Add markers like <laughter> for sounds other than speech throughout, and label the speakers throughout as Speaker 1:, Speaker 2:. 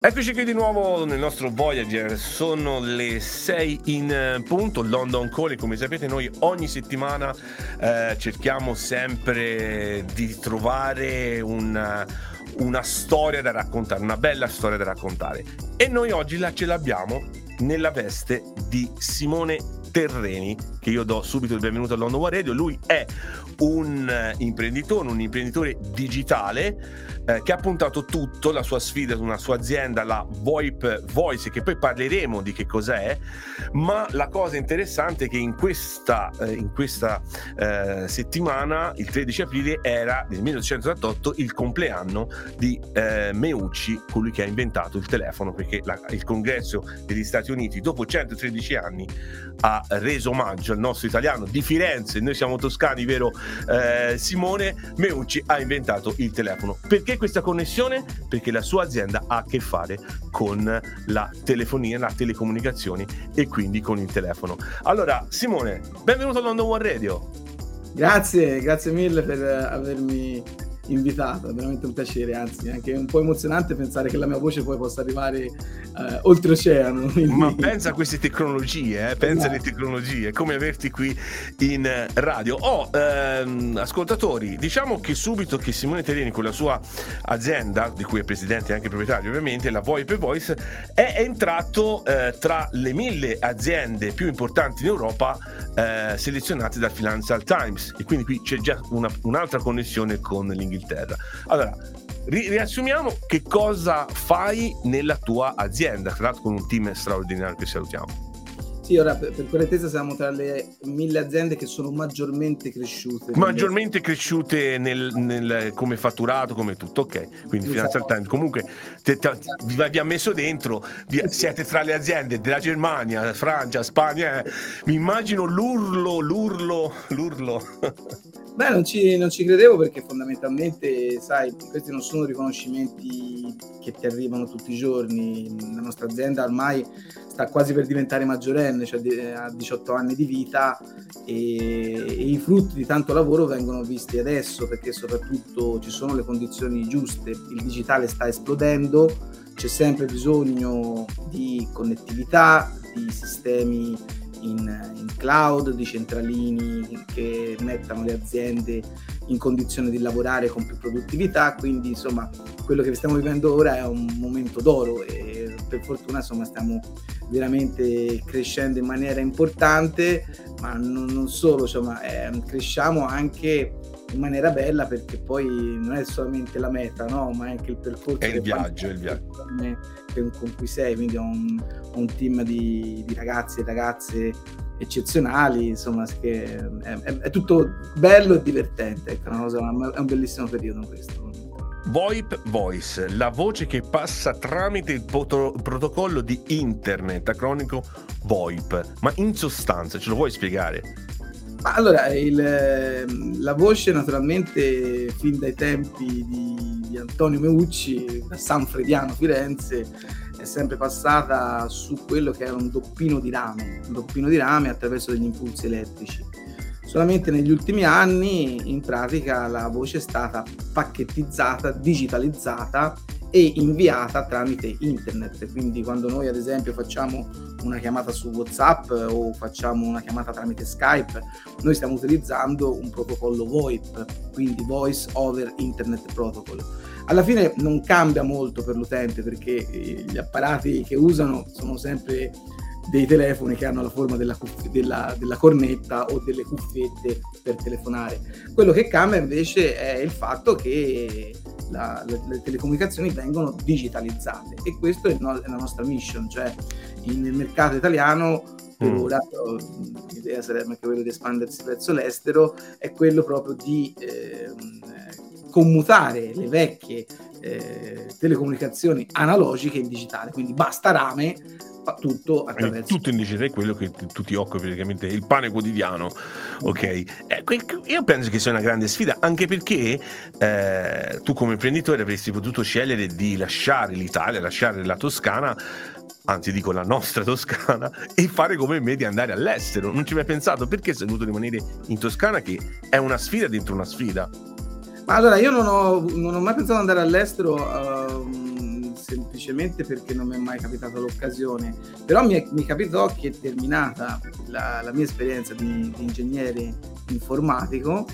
Speaker 1: Eccoci qui di nuovo nel nostro Voyager, sono le 6 in punto, London Calling, come sapete noi ogni settimana eh, cerchiamo sempre di trovare una, una storia da raccontare, una bella storia da raccontare. E noi oggi la, ce l'abbiamo nella veste di Simone Terreni, che io do subito il benvenuto a London War Radio. Lui è un eh, imprenditore, un imprenditore digitale eh, che ha puntato tutto, la sua sfida su una sua azienda, la VoIP Voice, che poi parleremo di che cos'è, ma la cosa interessante è che in questa, eh, in questa eh, settimana, il 13 aprile, era nel 1988 il compleanno di eh, Meucci, colui che ha inventato il telefono, perché la, il congresso degli Stati Uniti, dopo 113 anni, ha reso omaggio al nostro italiano di Firenze, noi siamo toscani, vero eh, Simone? Meucci ha inventato il telefono. Perché questa connessione? Perché la sua azienda ha a che fare con la telefonia, la telecomunicazioni e quindi con il telefono. Allora, Simone, benvenuto a London One Radio.
Speaker 2: Grazie, grazie mille per avermi invitato, è veramente un piacere, anzi anche un po' emozionante pensare che la mia voce poi possa arrivare eh, oltreoceano. <laughs>
Speaker 1: Quindi... Ma pensa a queste tecnologie, eh? pensa alle tecnologie, come averti qui in radio. Oh, ehm, ascoltatori, diciamo che subito che Simone Tereni con la sua azienda, di cui è presidente e anche proprietario ovviamente, la VoIP Voice, è entrato eh, tra le mille aziende più importanti in Europa eh, selezionate dal Financial Times e quindi qui c'è già una, un'altra connessione con l'Inghilterra Inghilterra. Allora, ri- riassumiamo che cosa fai nella tua azienda, tra l'altro con un team straordinario che salutiamo.
Speaker 2: Sì, ora per, per correttezza siamo tra le mille aziende che sono maggiormente cresciute.
Speaker 1: Maggiormente cresciute nel, nel, come fatturato, come tutto, ok. Quindi esatto. Financial Times comunque te, te, vi, vi ha messo dentro, vi, siete tra le aziende della Germania, Francia, Spagna. Eh. Mi immagino l'urlo, l'urlo, l'urlo.
Speaker 2: Beh, non ci, non ci, credevo perché fondamentalmente, sai, questi non sono riconoscimenti che ti arrivano tutti i giorni. La nostra azienda ormai sta quasi per diventare maggiorenne, cioè ha 18 anni di vita e, e, i frutti di tanto lavoro vengono visti adesso perché soprattutto ci sono le condizioni giuste. Il digitale sta esplodendo, c'è sempre bisogno di connettività, di sistemi in, in cloud, di centralini che mettano le aziende in condizione di lavorare con più produttività, quindi insomma quello che stiamo vivendo ora è un momento d'oro e per fortuna insomma stiamo veramente crescendo in maniera importante, ma non, non solo, insomma eh, cresciamo anche in maniera bella perché poi non è solamente la meta, no? ma è anche il percorso.
Speaker 1: È il viaggio, è il viaggio.
Speaker 2: Con cui sei, quindi ho un, ho un team di, di, ragazzi e ragazze eccezionali, insomma, che è, è, è tutto bello e divertente, ecco, cosa, è un bellissimo periodo questo.
Speaker 1: VoIP Voice, la voce che passa tramite il poto- protocollo di internet, acronico VoIP. Ma in sostanza, ce lo vuoi spiegare?
Speaker 2: Allora, il, ehm, la voce naturalmente fin dai tempi di, di, Antonio Meucci, da San Frediano Firenze, è sempre passata su quello che era un doppino di rame, un doppino di rame attraverso degli impulsi elettrici. Solamente negli ultimi anni in pratica la voce è stata pacchettizzata, digitalizzata e inviata tramite internet. Quindi quando noi ad esempio facciamo una chiamata su WhatsApp o facciamo una chiamata tramite Skype, noi stiamo utilizzando un protocollo VoIP, quindi Voice over Internet Protocol. Alla fine non cambia molto per l'utente perché eh, gli apparati che usano sono sempre dei telefoni che hanno la forma della, cuff- della, della, cornetta o delle cuffiette per telefonare. Quello che cambia invece è il fatto che la, le, le, telecomunicazioni vengono digitalizzate e questa è, no, è, la nostra mission, cioè nel mercato italiano per mm. ora l'idea sarebbe anche quella di espandersi verso l'estero, è quello proprio di eh, commutare le vecchie eh, telecomunicazizioni analogiche in digitale, quindi basta rame tutto attraverso
Speaker 1: tutto in digitale è quello che tu ti occupi praticamente il pane quotidiano ok? Eh, io penso che sia una grande sfida anche perché eh, tu come imprenditore avresti potuto scegliere di lasciare l'Italia lasciare la Toscana anzi dico la nostra Toscana e fare come me di andare all'estero. Non ci hai mai pensato. Perché sei dovuto rimanere in Toscana che è una sfida dentro una sfida
Speaker 2: ma allora io non ho, non ho mai pensato di andare all'estero uh, semplicemente perché non mi è mai capitata l'occasione, però mi, è, mi capitò che terminata la, la mia esperienza di, di, ingegnere informatico,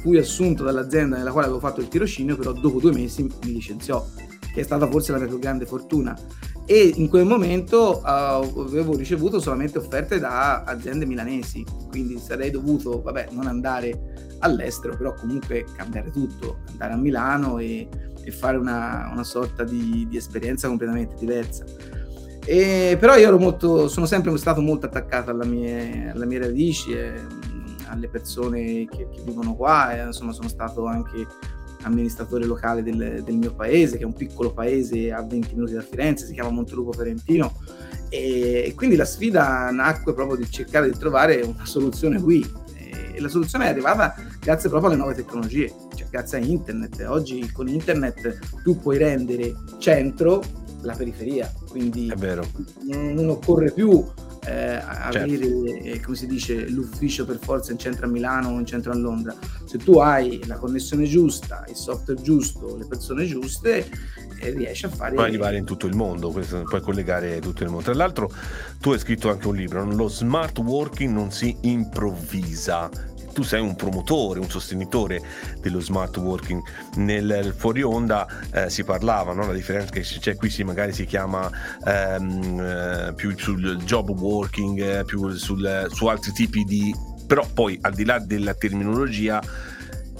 Speaker 2: fui assunto dall'azienda nella quale avevo fatto il tirocinio, però dopo due mesi mi licenziò, che è stata forse la mia più grande fortuna. E in quel momento uh, avevo ricevuto solamente offerte da aziende milanesi, quindi sarei dovuto, vabbè, non andare all'estero, però comunque cambiare tutto, andare a Milano e e fare una, una sorta di, di, esperienza completamente diversa. E, però io ero molto, sono sempre stato molto attaccato alla mie, alle mie radici, e, alle persone che, che, vivono qua, e, insomma sono stato anche amministratore locale del, del, mio paese, che è un piccolo paese a 20 minuti da Firenze, si chiama Montelupo Ferentino, e, e quindi la sfida nacque proprio di cercare di trovare una soluzione qui, e la soluzione è arrivata grazie proprio alle nuove tecnologie, cioè grazie a internet. Oggi con internet tu puoi rendere centro la periferia, quindi non occorre più eh, avere, certo. come si dice, l'ufficio per forza in centro a Milano o in centro a Londra. Se tu hai la connessione giusta, il software giusto, le persone giuste, eh, riesci a fare...
Speaker 1: Puoi arrivare in tutto il mondo, puoi collegare tutto il mondo. Tra l'altro tu hai scritto anche un libro, lo smart working non si improvvisa, tu sei un promotore, un sostenitore dello smart working. Nel fuori onda eh, si parlava, no? la differenza che c'è qui si, magari si chiama ehm, eh, più sul job working, eh, più sul, su altri tipi di... però poi al di là della terminologia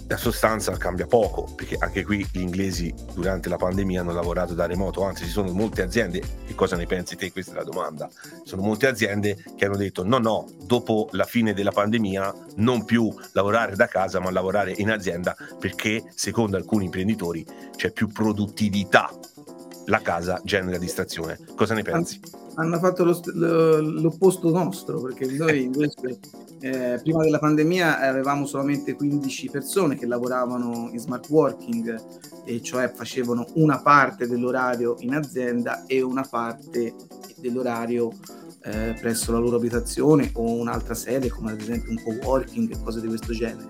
Speaker 1: la sostanza cambia poco, perché anche qui gli inglesi durante la pandemia hanno lavorato da remoto, anzi ci sono molte aziende, che cosa ne pensi te? Questa è la domanda. Ci sono molte aziende che hanno detto no, no, dopo la fine della pandemia non più lavorare da casa, ma lavorare in azienda, perché secondo alcuni imprenditori c'è più produttività. La casa genera distrazione. Cosa ne pensi?
Speaker 2: Hanno fatto lo, l'opposto nostro, perché noi <laughs> invece eh, prima della pandemia avevamo solamente 15 persone che lavoravano in smart working, e cioè facevano una parte dell'orario in azienda e una parte dell'orario eh, presso la loro abitazione o un'altra sede, come ad esempio un co-working e cose di questo genere.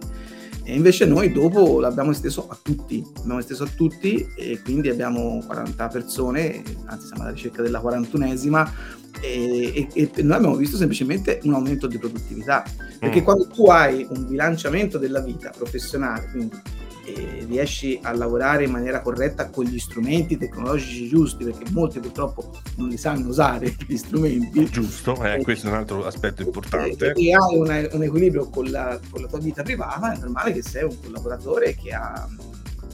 Speaker 2: E invece noi dopo l'abbiamo esteso a tutti, l'abbiamo esteso a tutti e quindi abbiamo 40 persone, anzi siamo alla ricerca della 41esima e, e, e, noi abbiamo visto semplicemente un aumento di produttività perché mm. quando tu hai un bilanciamento della vita professionale quindi riesci a lavorare in maniera corretta con gli strumenti tecnologici giusti, perché molti purtroppo non li sanno usare <laughs> gli strumenti.
Speaker 1: Giusto, eh, e, questo è un altro aspetto importante.
Speaker 2: E, e hai una, un equilibrio con la, con la tua vita privata, è normale che sei un collaboratore che ha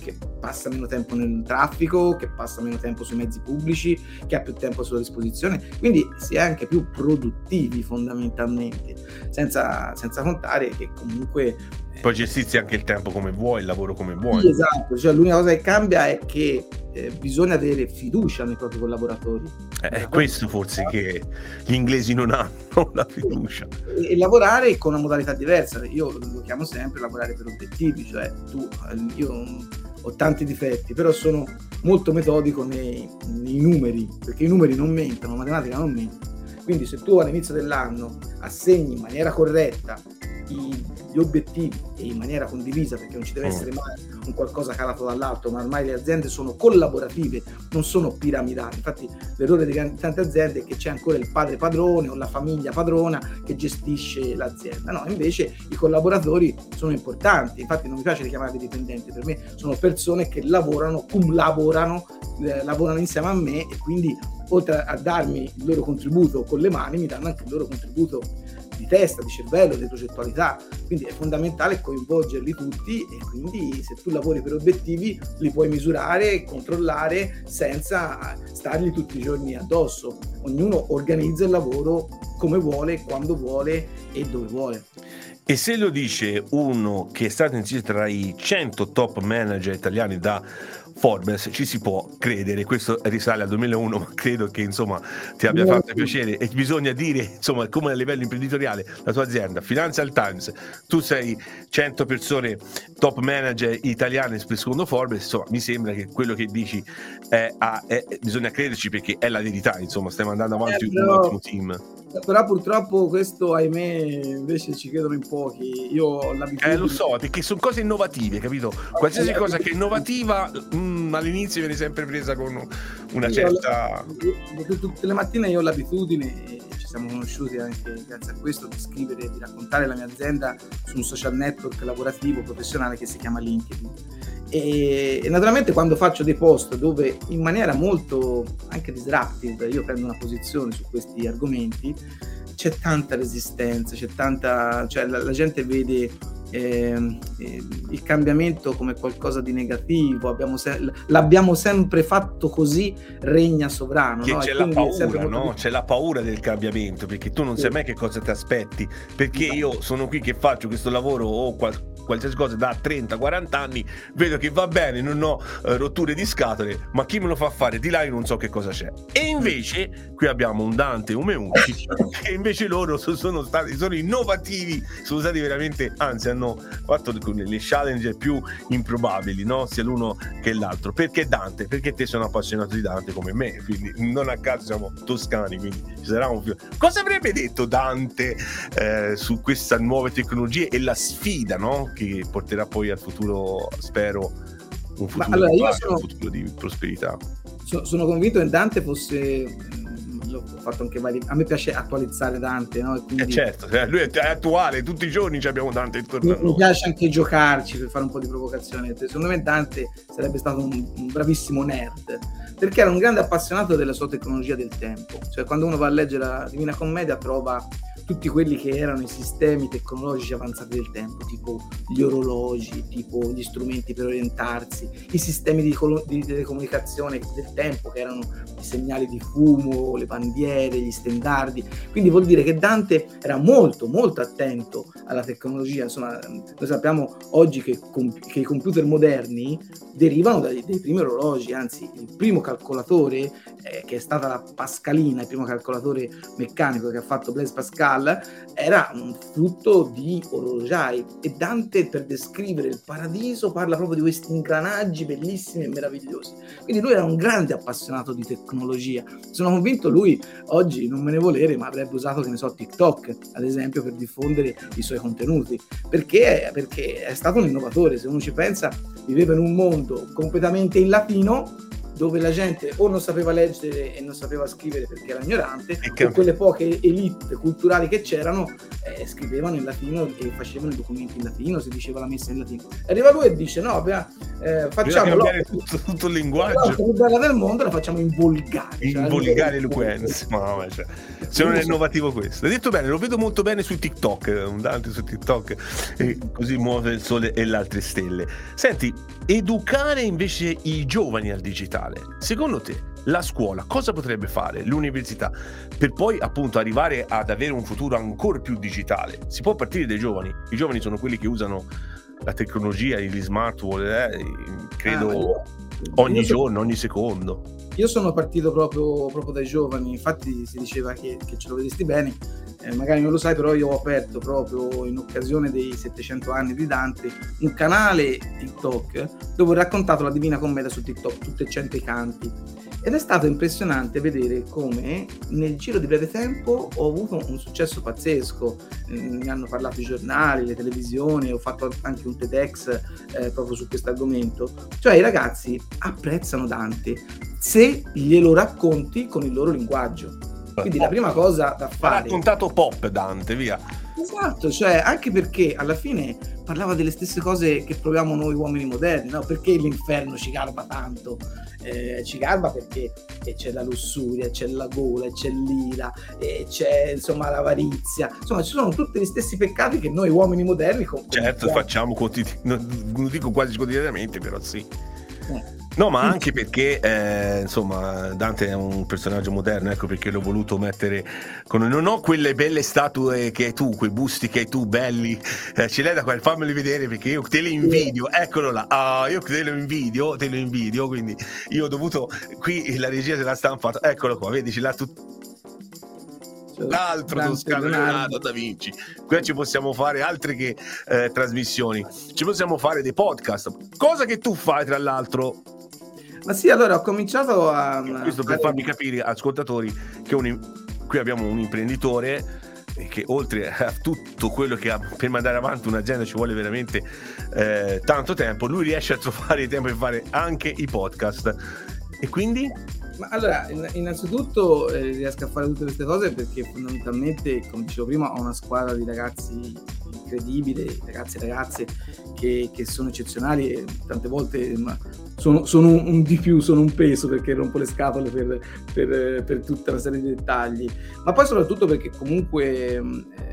Speaker 2: che passa meno tempo nel traffico, che passa meno tempo sui mezzi pubblici, che ha più tempo a sua disposizione, quindi si è anche più produttivi fondamentalmente, senza, senza contare che comunque...
Speaker 1: Eh, Poi gestisci anche il tempo come vuoi, il lavoro come vuoi.
Speaker 2: Sì, esatto, cioè l'unica cosa che cambia è che eh, bisogna avere fiducia nei propri collaboratori.
Speaker 1: Eh, è questo forse che gli inglesi non hanno la fiducia.
Speaker 2: E, e, lavorare con una modalità diversa. Io lo chiamo sempre lavorare per obiettivi, cioè tu, io ho tanti difetti, però sono molto metodico nei, nei numeri, perché i numeri non mentono, la matematica non mente. Quindi se tu all'inizio dell'anno assegni in maniera corretta gli obiettivi e in maniera condivisa, perché non ci deve mm. essere mai un qualcosa calato dall'alto, ma ormai le aziende sono collaborative, non sono piramidali. Infatti l'errore di tante aziende è che c'è ancora il padre padrone o la famiglia padrona che gestisce l'azienda. No, invece i collaboratori sono importanti. Infatti non mi piace richiamarli dipendenti, per me sono persone che lavorano, cum lavorano, eh, lavorano insieme a me e quindi oltre a darmi il loro contributo con le mani, mi danno anche il loro contributo di testa, di cervello, di progettualità. Quindi è fondamentale coinvolgerli tutti e quindi se tu lavori per obiettivi li puoi misurare e controllare senza stargli tutti i giorni addosso. Ognuno organizza il lavoro come vuole, quando vuole e dove vuole.
Speaker 1: E se lo dice uno che è stato inserito tra i 100 top manager italiani da Forbes ci si può credere, questo risale al 2001, ma credo che insomma ti abbia fatto piacere. E bisogna dire insomma come a livello imprenditoriale la tua azienda, Financial Times, tu sei 100 persone top manager italiane secondo Forbes, insomma mi sembra che quello che dici è, è, è, bisogna crederci perché è la verità, insomma stiamo andando avanti eh, un ottimo team
Speaker 2: Però purtroppo questo, ahimè, invece ci credono in pochi. Io ho l'abitudine...
Speaker 1: Eh, lo so, perché sono cose innovative, capito? Qualsiasi cosa che è innovativa mh, all'inizio viene sempre presa con una certa...
Speaker 2: Tutte le mattine io ho l'abitudine siamo conosciuti anche grazie a questo, di scrivere, di raccontare la mia azienda su un social network lavorativo professionale che si chiama LinkedIn. E, e, naturalmente quando faccio dei post dove in maniera molto anche disruptive io prendo una posizione su questi argomenti, c'è tanta resistenza, c'è tanta, cioè la, la gente vede eh, eh, il cambiamento come qualcosa di negativo, se- l'abbiamo sempre fatto così, regna sovrano.
Speaker 1: Che
Speaker 2: no?
Speaker 1: c'è, la paura, no? c'è la paura del cambiamento, perché tu non sì. sai mai che cosa ti aspetti, perché io sono qui che faccio questo lavoro o qual- qualsiasi cosa da 30-40 anni, vedo che va bene, non ho eh, rotture di scatole, ma chi me lo fa fare di là io non so che cosa c'è. E invece qui abbiamo un Dante e un Meucci, <laughs> che invece loro sono stati sono innovativi, sono stati veramente, anzi hanno fatto le challenge più improbabili, no? sia l'uno che l'altro. Perché Dante? Perché te sono appassionato di Dante come me, quindi non a caso siamo toscani, quindi ci sarà un film. Cosa avrebbe detto Dante eh, su queste nuove tecnologie e la sfida no? che porterà poi al futuro, spero, un futuro, allora, sono, un futuro di prosperità?
Speaker 2: Sono convinto che Dante fosse l'ho fatto anche vari... A me piace attualizzare Dante, no?
Speaker 1: Quindi... Eh certo, cioè, lui è attuale, tutti i giorni abbiamo Dante intorno
Speaker 2: mi, mi piace anche giocarci per fare un po' di provocazione. Secondo me Dante sarebbe stato un, un bravissimo nerd, perché era un grande appassionato della sua tecnologia del tempo. Cioè quando uno va a leggere la Divina Commedia trova tutti quelli che erano i sistemi tecnologici avanzati del tempo, tipo gli orologi, tipo gli strumenti per orientarsi, i sistemi di, colo- di telecomunicazione del tempo, che erano i segnali di fumo, le bandiere, gli stendardi. Quindi vuol dire che Dante era molto, molto attento alla tecnologia. Insomma, noi sappiamo oggi che, comp- che i computer moderni derivano dai, dai, primi orologi, anzi il primo calcolatore, eh, che è stata la Pascalina, il primo calcolatore meccanico che ha fatto Blaise Pascal, Pascal era un frutto di orologiai e Dante per descrivere il paradiso parla proprio di questi ingranaggi bellissimi e meravigliosi. Quindi lui era un grande appassionato di tecnologia. Sono convinto lui oggi non me ne volere, ma avrebbe usato, che ne so, TikTok, ad esempio, per diffondere i suoi contenuti. Perché? Perché è stato un innovatore, se uno ci pensa, viveva in un mondo completamente in latino dove la gente o non sapeva leggere e non sapeva scrivere perché era ignorante, e o quelle poche elite culturali che c'erano eh, scrivevano in latino e facevano i documenti in latino, si diceva la messa in latino. Arriva lui e dice: No, beh, eh, facciamo
Speaker 1: tutto, tutto, il linguaggio. La
Speaker 2: più bella del mondo la facciamo in volgare.
Speaker 1: In cioè, volgare eloquenza. Ma cioè, se non è innovativo questo. Hai detto bene, lo vedo molto bene su TikTok, un Dante su TikTok, e così muove il sole e le altre stelle. Senti, educare invece i giovani al digitale digitale. Secondo te la scuola cosa potrebbe fare, l'università, per poi appunto arrivare ad avere un futuro ancora più digitale? Si può partire dai giovani. I giovani sono quelli che usano la tecnologia, gli smartphone, eh, credo ah, io, ogni giorno, so, ogni secondo.
Speaker 2: Io sono partito proprio, proprio, dai giovani, infatti si diceva che, che ce lo vedesti bene, eh, magari non lo sai, però io ho aperto proprio in occasione dei 700 anni di Dante un canale TikTok dove ho raccontato la Divina Commedia su TikTok, tutti e cento i canti. Ed è stato impressionante vedere come nel giro di breve tempo ho avuto un successo pazzesco. Mm, mi hanno parlato i giornali, le televisioni, ho fatto anche un TEDx eh, proprio su questo argomento. Cioè i ragazzi apprezzano Dante se glielo racconti con il loro linguaggio. Quindi la prima cosa da fare...
Speaker 1: Ha raccontato pop Dante, via.
Speaker 2: Esatto, cioè anche perché alla fine parlava delle stesse cose che proviamo noi uomini moderni, no? Perché l'inferno ci garba tanto? Eh, ci garba perché c'è la lussuria, c'è la gola, c'è l'ira, c'è insomma l'avarizia, insomma ci sono tutti gli stessi peccati che noi uomini moderni...
Speaker 1: Certo, facciamo quotidianamente, non dico quasi quotidianamente, però sì. Eh. No, ma anche perché eh, insomma Dante è un personaggio moderno, ecco perché l'ho voluto mettere con... Non ho quelle belle statue che hai tu, quei busti che hai tu, belli, eh, ce l'hai da qua, fammeli vedere perché io te li invidio, eccolo là, ah, io te lo invidio, te lo invidio, quindi io ho dovuto, qui la regia se l'ha stampato, eccolo qua, vedi, ce l'ha tutto l'altro Toscano Leonardo da Vinci. Qui ci possiamo fare altre che eh, trasmissioni, ci possiamo fare dei podcast, cosa che tu fai tra l'altro
Speaker 2: ma sì, allora ho cominciato a...
Speaker 1: Questo per farmi capire, ascoltatori, che un, qui abbiamo un imprenditore che oltre a tutto quello che ha per mandare avanti un'azienda ci vuole veramente eh, tanto tempo, lui riesce a trovare tempo per fare anche i podcast. E quindi
Speaker 2: ma allora, innanzitutto eh, riesco a fare tutte queste cose perché fondamentalmente, come dicevo prima, ho una squadra di ragazzi incredibile, ragazzi e ragazze che, che sono eccezionali e tante volte sono, sono, un di più, sono un peso perché rompo le scatole per, per, per tutta una serie di dettagli, ma poi soprattutto perché comunque... Eh,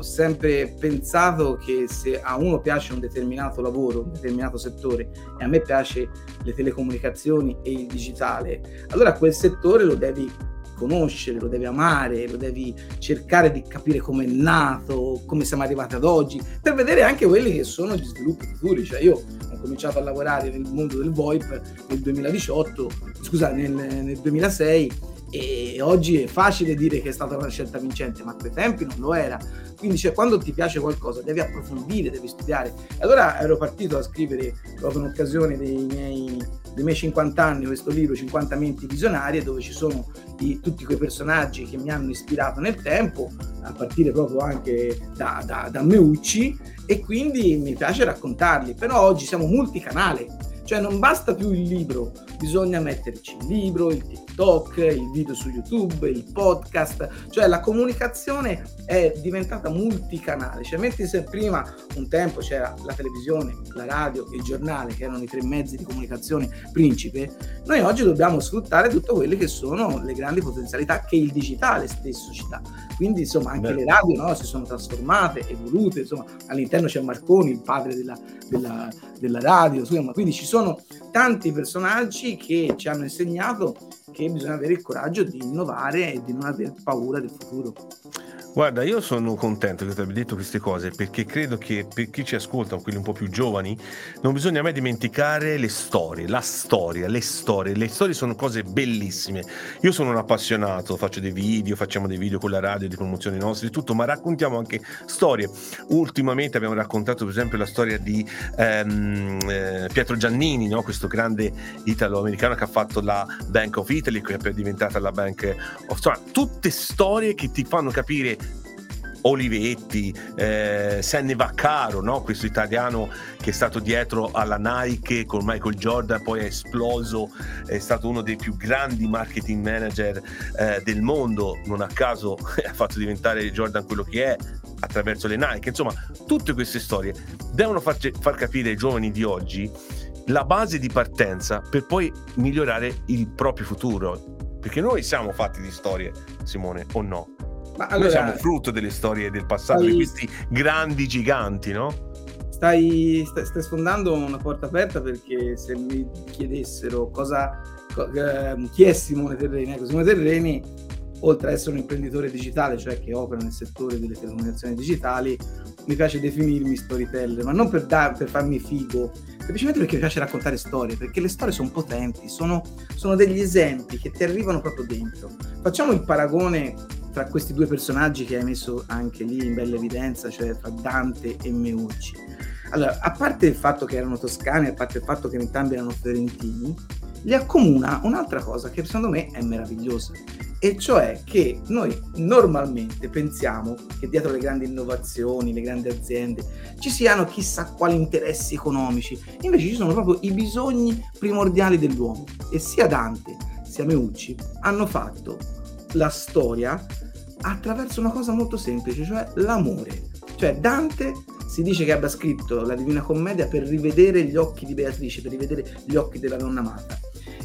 Speaker 2: ho sempre pensato che se a uno piace un determinato lavoro, un determinato settore, e a me piace le telecomunicazioni e il digitale, allora quel settore lo devi conoscere, lo devi amare, lo devi cercare di capire come è nato, come siamo arrivati ad oggi, per vedere anche quelli che sono gli sviluppi futuri. Cioè io ho cominciato a lavorare nel mondo del VoIP nel 2018, scusa, nel, nel 2006 e oggi è facile dire che è stata una scelta vincente, ma a quei tempi non lo era. Quindi cioè, quando ti piace qualcosa devi approfondire, devi studiare. E allora ero partito a scrivere proprio in occasione dei miei, dei miei 50 anni questo libro 50 menti visionarie dove ci sono i, tutti quei personaggi che mi hanno ispirato nel tempo, a partire proprio anche da, da, da Meucci e quindi mi piace raccontarli. Però oggi siamo multicanale cioè non basta più il libro, bisogna metterci il libro, il TikTok, il video su YouTube, il podcast, cioè la comunicazione è diventata multicanale, cioè mentre se prima un tempo c'era la televisione, la radio e il giornale che erano i tre mezzi di comunicazione principe, noi oggi dobbiamo sfruttare tutte quelle che sono le grandi potenzialità che il digitale stesso ci dà. Quindi insomma anche Beh. le radio no, si sono trasformate, evolute, insomma all'interno c'è Marconi, il padre della, della, della radio, insomma, quindi ci sono sono tanti personaggi che ci hanno insegnato che bisogna avere il coraggio di innovare e di non aver paura del futuro.
Speaker 1: Guarda, io sono contento che tu abbia detto queste cose perché credo che per chi ci ascolta, quelli un po' più giovani, non bisogna mai dimenticare le storie, la storia, le storie. Le storie sono cose bellissime. Io sono un appassionato, faccio dei video, facciamo dei video con la radio di promozione nostre, di tutto, ma raccontiamo anche storie. Ultimamente abbiamo raccontato per esempio la storia di ehm, eh, Pietro Giannini, no? questo grande italo-americano che ha fatto la Bank of Italy, che è diventata la Bank of... Insomma, tutte storie che ti fanno capire Olivetti, eh, Senne Vaccaro, no? questo italiano che è stato dietro alla Nike con Michael Jordan, poi è esploso, è stato uno dei più grandi marketing manager eh, del mondo, non a caso <laughs> ha fatto diventare Jordan quello che è attraverso le Nike. Insomma, tutte queste storie devono far, far capire ai giovani di oggi la base di partenza per poi migliorare il proprio futuro. Perché noi siamo fatti di storie, Simone, o no? Ma allora, Noi siamo frutto delle storie del passato, stai, di questi grandi giganti, no?
Speaker 2: Stai, stai, stai, sfondando una porta aperta perché se mi chiedessero cosa, eh, chi è Simone Terreni, ecco, Simone Terreni, oltre ad essere un imprenditore digitale, cioè che opera nel settore delle telecomunicazioni digitali, mi piace definirmi storyteller, ma non per, dar, per farmi figo, semplicemente perché mi piace raccontare storie, perché le storie sono potenti, sono, sono degli esempi che ti arrivano proprio dentro. Facciamo il paragone tra questi due personaggi che hai messo anche lì in bella evidenza, cioè tra Dante e Meucci. Allora, a parte il fatto che erano toscani, a parte il fatto che entrambi erano fiorentini, li accomuna un'altra cosa che secondo me è meravigliosa, e cioè che noi normalmente pensiamo che dietro le grandi innovazioni, le grandi aziende, ci siano chissà quali interessi economici, invece ci sono proprio i bisogni primordiali dell'uomo e sia Dante sia Meucci hanno fatto la storia attraverso una cosa molto semplice, cioè l'amore. Cioè Dante si dice che abbia scritto la Divina Commedia per rivedere gli occhi di Beatrice, per rivedere gli occhi della donna amata.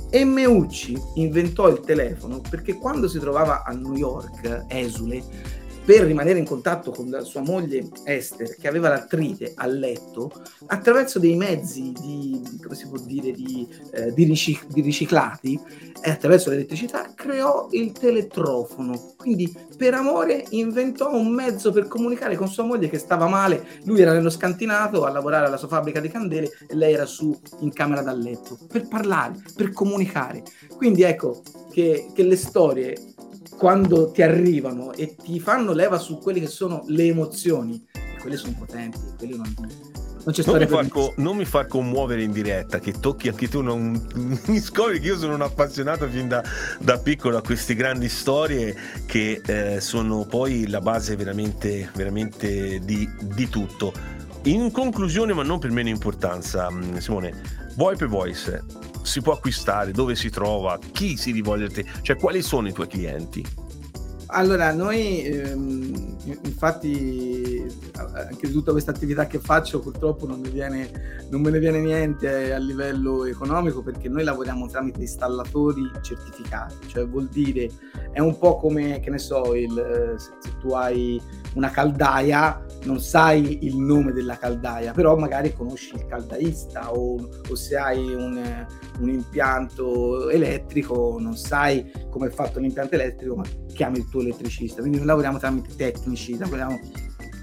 Speaker 2: E Meucci inventò il telefono perché quando si trovava a New York, esule, per rimanere in contatto con la sua moglie Esther, che aveva l'artrite a letto, attraverso dei mezzi di, dire, di, eh, di, ricic- di riciclati e attraverso l'elettricità, creò il teletrofono. Quindi per amore inventò un mezzo per comunicare con sua moglie che stava male. Lui era nello scantinato a lavorare alla sua fabbrica di candele e lei era su in camera da letto, per parlare, per comunicare. Quindi ecco che, che le storie quando ti arrivano e ti fanno leva su quelle che sono le emozioni, e quelle sono potenti, quelle non,
Speaker 1: Non, non, mi far co- non, mi far commuovere in diretta, che tocchi anche tu, non, <laughs> mi scopri che io sono un appassionato fin da, da piccolo a queste grandi storie che eh, sono poi la base veramente, veramente di, di, tutto. In conclusione, ma non per meno importanza, mm, Simone, VoIP Voice si può acquistare, dove si trova, chi si rivolge a te, cioè quali sono i tuoi clienti?
Speaker 2: Allora, noi ehm, infatti anche tutta questa attività che faccio purtroppo non, viene, non, me ne viene niente a livello economico perché noi lavoriamo tramite installatori certificati, cioè vuol dire è un po' come, che ne so, il, eh, se, se tu hai una caldaia non sai il nome della caldaia, però magari conosci il caldaista o, o se hai un, un, impianto elettrico non sai come è fatto l'impianto elettrico, ma chiami il tuo elettricista. Quindi noi lavoriamo tramite tecnici, lavoriamo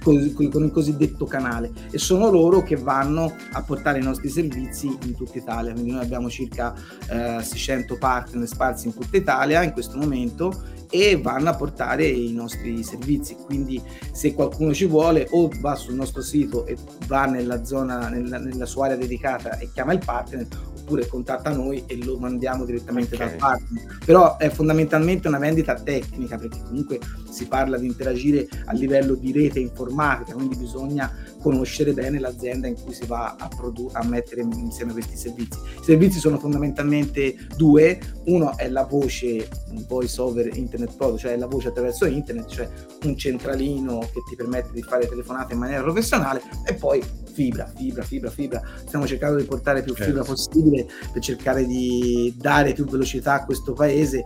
Speaker 2: con, il cosiddetto canale e sono loro che vanno a portare i nostri servizi in tutta Italia. Quindi noi abbiamo circa eh, 600 partner sparsi in tutta Italia in questo momento e vanno a portare i nostri servizi. Quindi se qualcuno ci vuole o va sul nostro sito e va nella zona, nella, nella sua area dedicata e chiama il partner oppure contatta noi e lo mandiamo direttamente okay. dal partner. Però è fondamentalmente una vendita tecnica perché comunque si parla di interagire a livello di rete informatica, quindi bisogna conoscere bene l'azienda in cui si va a, produ- a mettere insieme questi servizi. I servizi sono fondamentalmente due, uno è la voce voice over internet product, cioè la voce attraverso internet, cioè un centralino che ti permette di fare telefonate in maniera professionale e poi fibra, fibra, fibra, fibra. Stiamo cercando di portare più fibra certo. possibile per cercare di dare più velocità a questo paese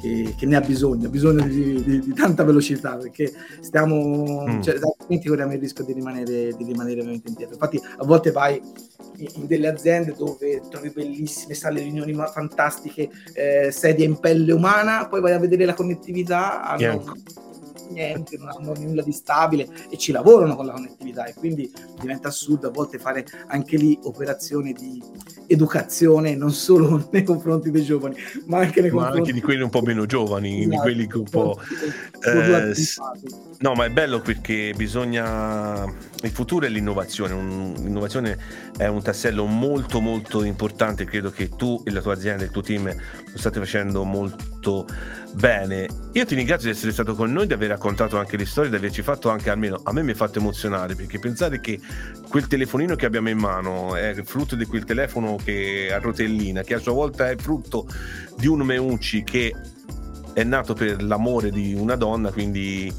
Speaker 2: che, che ne ha bisogno, ha bisogno di, di, di tanta velocità perché stiamo, mm. cioè, altrimenti corriamo il rischio di rimanere, di rimanere veramente indietro. Infatti a volte vai in delle aziende dove trovi bellissime sale riunioni fantastiche, eh, sedie in pelle umana, poi vai a vedere la connettività, hanno niente, non hanno nulla di stabile e ci lavorano con la connettività e quindi diventa assurdo a volte fare anche lì operazioni di educazione non solo <laughs> nei confronti dei giovani ma anche nei
Speaker 1: ma
Speaker 2: confronti
Speaker 1: anche di quelli un po' meno giovani, esatto, di quelli che un po'... Eh, no, ma è bello perché bisogna... Il futuro è l'innovazione, un... l'innovazione è un tassello molto molto importante, credo che tu e la tua azienda, il tuo team lo state facendo molto bene. Io ti ringrazio di essere stato con noi, di aver raccontato anche le storie, di averci fatto anche almeno a me mi ha fatto emozionare perché pensare che quel telefonino che abbiamo in mano è frutto di quel telefono che a rotellina, che a sua volta è frutto di un Meucci che è nato per l'amore di una donna, quindi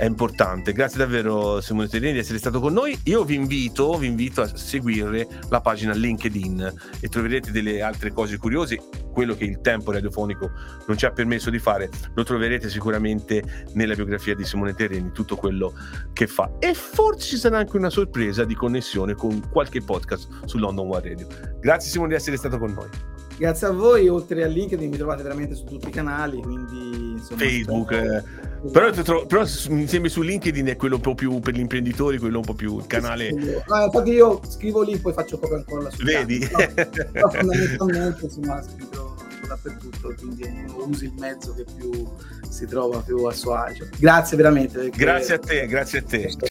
Speaker 1: è importante. Grazie davvero Simone Terrini di essere stato con noi. Io vi invito, vi invito a seguire la pagina LinkedIn e troverete delle altre cose curiose. Quello che il tempo radiofonico non ci ha permesso di fare, lo troverete sicuramente nella biografia di Simone Terrini, tutto quello che fa. E forse ci sarà anche una sorpresa di connessione con qualche podcast su London One Radio. Grazie Simone di essere stato con noi.
Speaker 2: Grazie a voi, oltre a LinkedIn mi trovate veramente su tutti i canali, quindi
Speaker 1: insomma, Facebook. Eh. Però, tro- però mi sembra su LinkedIn è quello un po' più per gli imprenditori, quello un po' più il canale.
Speaker 2: Ah, infatti io scrivo lì, poi faccio proprio ancora su
Speaker 1: Vedi?
Speaker 2: Però, fondamentalmente insomma scritto dappertutto, quindi usi il mezzo che più si trova più a suo agio. Grazie veramente.
Speaker 1: Grazie a te, grazie a te.